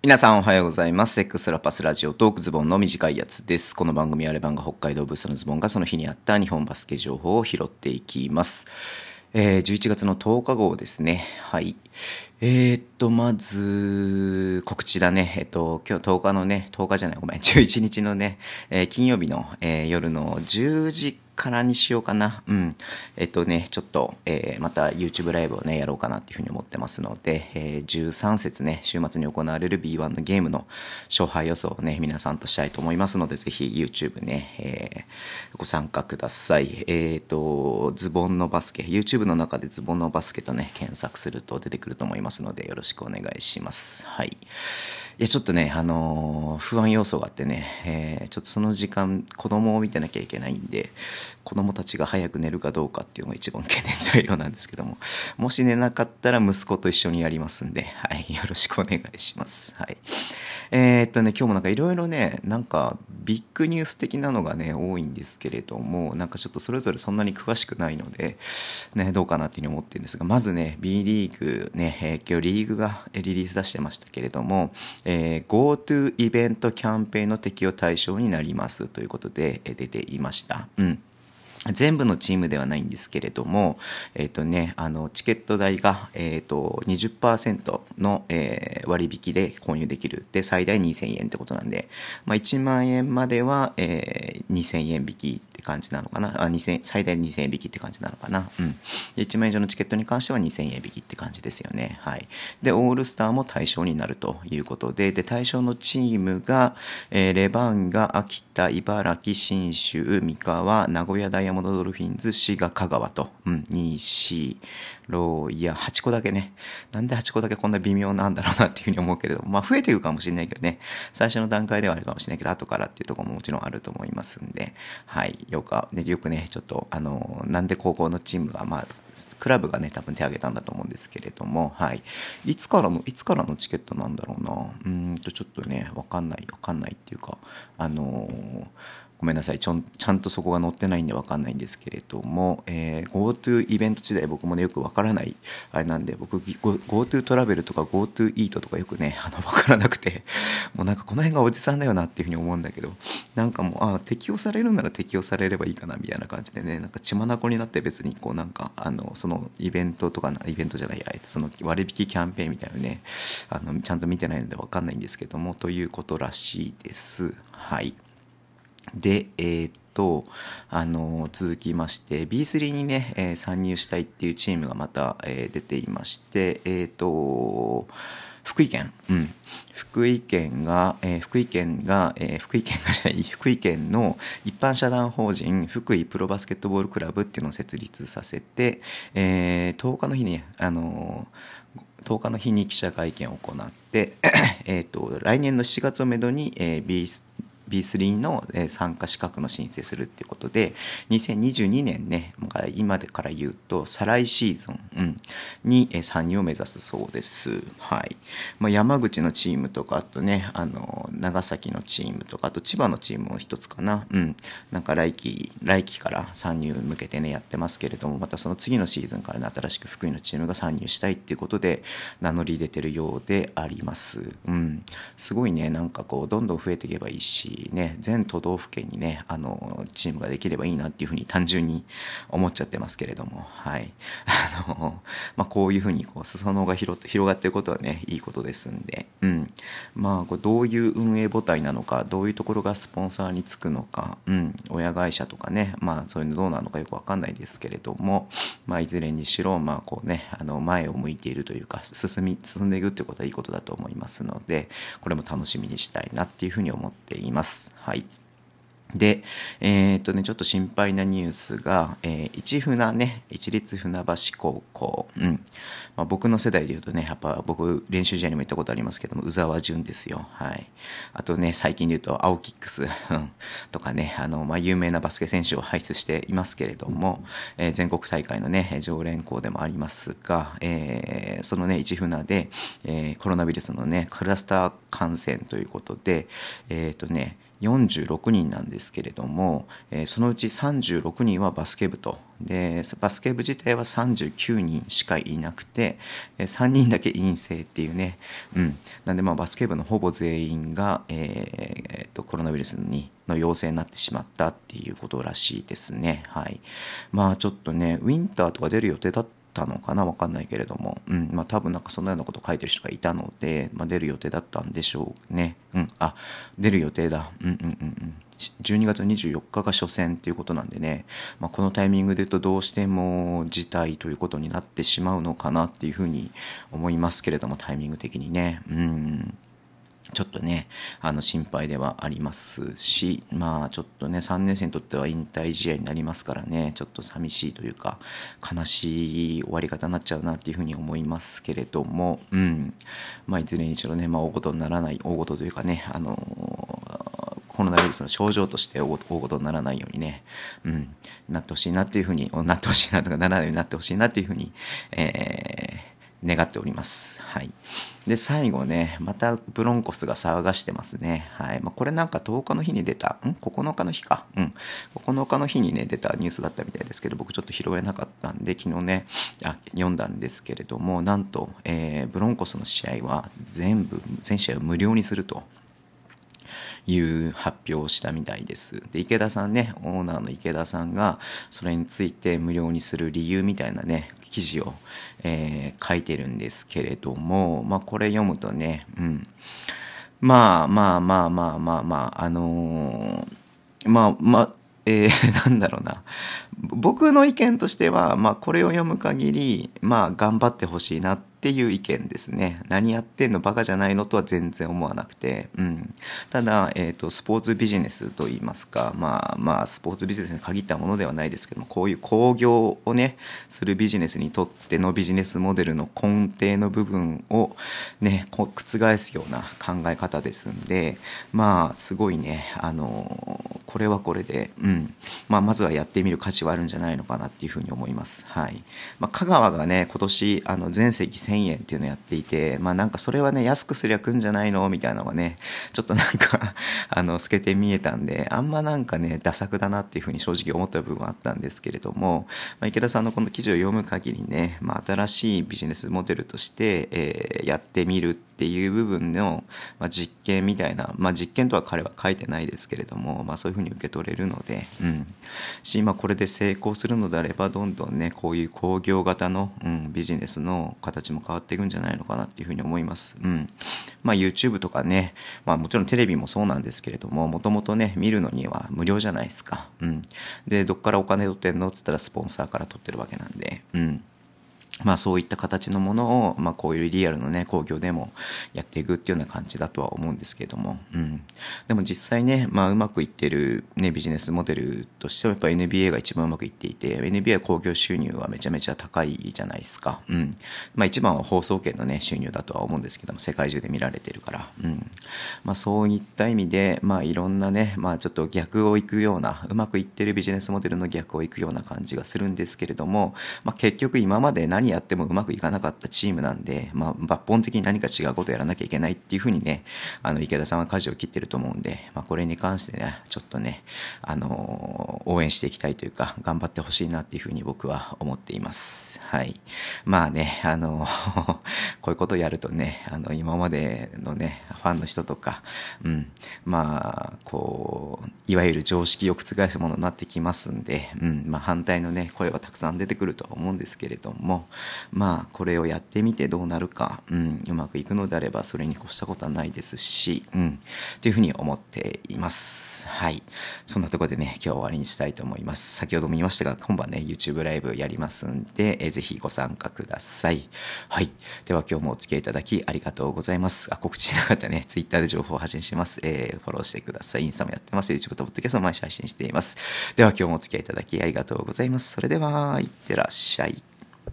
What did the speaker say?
皆さんおはようございます。セックスラパスラジオトークズボンの短いやつです。この番組はレバンが北海道ブースのズボンがその日にあった日本バスケ情報を拾っていきます。えー、11月の10日号ですね。はい。えー、っと、まず、告知だね。えっと、今日10日のね、10日じゃない、ごめん、11日のね、えー金曜日の、えー夜の10時からにしようかな。うん。えっとね、ちょっと、えーまた YouTube ライブをね、やろうかなっていうふうに思ってますので、えー13節ね、週末に行われる B1 のゲームの勝敗予想をね、皆さんとしたいと思いますので、ぜひ YouTube ね、えーご参加ください。えっ、と、ズボンのバスケ、YouTube の中でズボンのバスケとね、検索すると出てくると思いますので、よろしくお願いします。はい。いや、ちょっとね、あのー不安要素があってね、えーちょっとその時間、子供を見てなきゃいけないんで、子供たちが早く寝るかどうかっていうのが一番懸念材料なんですけども、もし寝なかったら息子と一緒にやりますんで、はい、よろしくお願いします。はい。えーっとね、今日もなんかいろいろね、なんかビッグニュース的なのがね、多いんですけれども、なんかちょっとそれぞれそんなに詳しくないので、ね、どうかなっていうふうに思ってるんですが、まずね、B リーグね、えー今日リーグがリリース出してましたけれども、えー GoTo イベントキャンペーンの適用対象になりますということで、出ていました。うん。全部のチームではないんですけれども、えっ、とね、あの、チケット代が、えっ、と、20%の、えー割引で購入できる。で、最大2000円ってことなんで、まあ、1万円までは、えー2000円引きって感じなのかな？あ、2000、最大2000円引きって感じなのかな？うん。1万円以上のチケットに関しては2000円引きって感じですよね。はい。で、オールスターも対象になるということで、で、対象のチームが、えーレバンガ、秋田、茨城、信州、三河、名古屋ダイヤモンドドルフィンズ、滋賀、香川と、うん、西、ロー、いや、8個だけね。なんで8個だけこんな微妙なんだろうなっていうふうに思うけれども、まあ増えていくかもしれないけどね、最初の段階ではあるかもしれないけど、後からっていうところももちろんあると思いますんで、はい、よく、ね、よくね、ちょっと、あの、なんで高校のチームが、まあ、クラブがね、多分手挙げたんだと思うんですけれども、はい。いつからの、いつからのチケットなんだろうな。うんと、ちょっとね、わかんない、わかんないっていうか、あのーごめんなさいちょんちゃんとそこが載ってないんで分かんないんですけれども、えー GoTo イベント時代僕もねよく分からないあれなんで僕 GoTo トラベルとか GoTo イートとかよくね あの分からなくてもうなんかこの辺がおじさんだよなっていうふうに思うんだけどなんかもうあ適用されるなら適用されればいいかなみたいな感じでねなんか血眼になって別にこうなんかあのそのイベントとかなイベントじゃないやえっとその割引キャンペーンみたいなねあのちゃんと見てないので分かんないんですけどもということらしいですはい。で、えーっと、あの、続きまして、B3 にね、えー参入したいっていうチームがまた、えー出ていまして、えっと、福井県、うん。福井県が、えー福井県が、えー福井県がじゃない、福井県の一般社団法人福井プロバスケットボールクラブっていうのを設立させて、えー10日の日に、あの10日の日に記者会見を行って、えー、と来年の7月をめどに、えー B B3 の参加資格の申請するっていうことで2022年ね今でから言うと再来シーズン、に参入を目指すそうです、はい。まあ、山口のチームとかあとねあの長崎のチームとかあと千葉のチームも一つかな、うん、なんか来季来季から参入向けてねやってますけれどもまたその次のシーズンからね新しく福井のチームが参入したいっていうことで名乗り出てるようであります、うん、すごいねなんかこうどんどん増えていけばいいしね全都道府県にねあのチームができればいいなっていうふうに単純に思っちゃってますけれどもはい。あの、まあ、こういうふうにこう裾野が広広がってることはねいいことですんで、うん、まあこれどういう運営母体なのかどういうところがスポンサーにつくのか、うん、親会社とかねまあそういうのどうなのかよくわかんないですけれども、まあ、いずれにしろまあこうねあの前を向いているというか進み進んでいくっていうことはいいことだと思いますのでこれも楽しみにしたいなっていうふうに思っています。はい。で、えーっとね、ちょっと心配なニュースが、えー、市船ね、一律船橋高校。うん。まあ、僕の世代で言うとね、やっぱ僕、練習試合にも行ったことありますけども、宇沢淳ですよ。はい。あとね、最近で言うと、青キックスとかね、あの、まあ、有名なバスケ選手を輩出していますけれども、えー全国大会のね、常連校でもありますが、えーそのね、市船で、えーコロナウイルスのね、クラスター感染ということで、えーっとね、46人なんですけれども、そのうち36人はバスケ部と。でバスケ部自体は39人しかいなくて、えー、3人だけ陰性っていうね、うん、なんでまあバスケ部のほぼ全員が、えーえー、とコロナウイルスにの陽性になってしまったっていうことらしいですね。はい、まあちょっとねウィンターとか出る予定だったたのかなわかんないけれども、うんまあ、多分なんかそのようなこと書いてる人がいたので、まあ、出る予定だったんでしょうね。うん、あ出る予定だ。うんうんうんうん。12月24日が初戦っていうことなんでね、まあ、このタイミングで言うとどうしても辞退ということになってしまうのかなっていうふうに思いますけれども、タイミング的にね。うんちょっとね、あの心配ではありますし、まあちょっとね、3年生にとっては引退試合になりますからね、ちょっと寂しいというか、悲しい終わり方になっちゃうなっていうふうに思いますけれども、うん。まあいずれにしろね、まあ大事にならない、大事というかね、あのコロナウイルスの症状として大事にならないようにね、うん、なってほしいなっていうふうに、なってほしいなとか、ならないようになってほしいなっていうふうに、えー願っております。はい。で、最後ね、またブロンコスが騒がしてますね。はい。まあ、これなんか10日の日に出た、ん ?9 日の日か？うん。9日の日にね、出たニュースだったみたいですけど、僕ちょっと拾えなかったんで、昨日ね、読んだんですけれども、なんと、えー、ブロンコスの試合は全部、全試合を無料にすると。いう発表をしたみたいです。で、池田さんね、オーナーの池田さんが、それについて無料にする理由みたいなね、記事を、えー、書いてるんですけれども、まあ、これ読むとね、うん。まあまあまあまあまあまあ、あのー、まあまあ、えー、なんだろうな。僕の意見としては、まあ、これを読む限り、まあ、頑張ってほしいなっっていう意見ですね。何やってんのバカじゃないのとは全然思わなくて。うん。ただ、えっ、ー、と、スポーツビジネスといいますか、まあまあ、スポーツビジネスに限ったものではないですけども、こういう興行をね、するビジネスにとってのビジネスモデルの根底の部分をね、覆すような考え方ですんで、まあ、すごいね、あの、これはこれで、うん。まあ、まずはやってみる価値はあるんじゃないのかなっていうふうに思います。はい。まあ、香川がね、今年、あの、全席1000円っていうのをやっていて、まあなんかそれはね、安くすりゃ来んじゃないの？みたいなのがね、ちょっとなんか あの、透けて見えたんで、あんまなんかね、ダ作だなっていうふうに正直思った部分はあったんですけれども、まあ、池田さんのこの記事を読む限りね、まあ新しいビジネスモデルとして、えー、やってみるっていう部分の、まあ、実験みたいな、まあ実験とは彼は書いてないですけれども、まあそういうふうに受け取れるので、うん。し、まこれで成功するのであれば、どんどんね、こういう工業型の、うん、ビジネスの形も変わっていくんじゃないのかなっていうふうに思います。うん。まあ YouTube とかね、まあもちろんテレビもそうなんですけれども、もともとね、見るのには無料じゃないですか。うん。で、どっからお金取ってんの？っつったらスポンサーから取ってるわけなんで、うん。まあそういった形のものを、まあこういうリアルのね、工業でもやっていくっていうような感じだとは思うんですけれども、うん。でも実際ね、まあうまくいってるね、ビジネスモデルとしてはやっぱ NBA が一番うまくいっていて、NBA 工業収入はめちゃめちゃ高いじゃないですか。うん。まあ一番は放送権のね、収入だとは思うんですけども、世界中で見られてるから、うん。まあそういった意味で、まあいろんなね、まあちょっと逆を行くような、うまくいってるビジネスモデルの逆を行くような感じがするんですけれども、まあ結局今まで何やってもうまくいかなかったチームなんで、まあ、抜本的に何か違うことをやらなきゃいけないっていうふうにね、あの、池田さんは舵を切ってると思うんで、まあ、これに関してね、ちょっとね、あの応援していきたいというか、頑張ってほしいなっていうふうに僕は思っています。はい。まあね、あの こういうことをやるとね、あの、今までのね、ファンの人とか、うん、まあ、こう、いわゆる常識を覆すものになってきますんで、うん、まあ、反対のね、声はたくさん出てくるとは思うんですけれども、まあ、これをやってみてどうなるか、うん、うまくいくのであればそれに越したことはないですし、うん、というふうに思っています。はい。そんなところでね、今日は終わりにしたいと思います。先ほども言いましたが、今晩ね、YouTube ライブやりますんで、えー、ぜひご参加ください。はい。では今日もお付き合いいただきありがとうございます。あ、告知なかったね、Twitter で情報を発信します。えー、フォローしてください。インスタもやってます。YouTube と Podcast も毎週配信しています。では今日もお付き合いいただきありがとうございます。それでは、いってらっしゃい。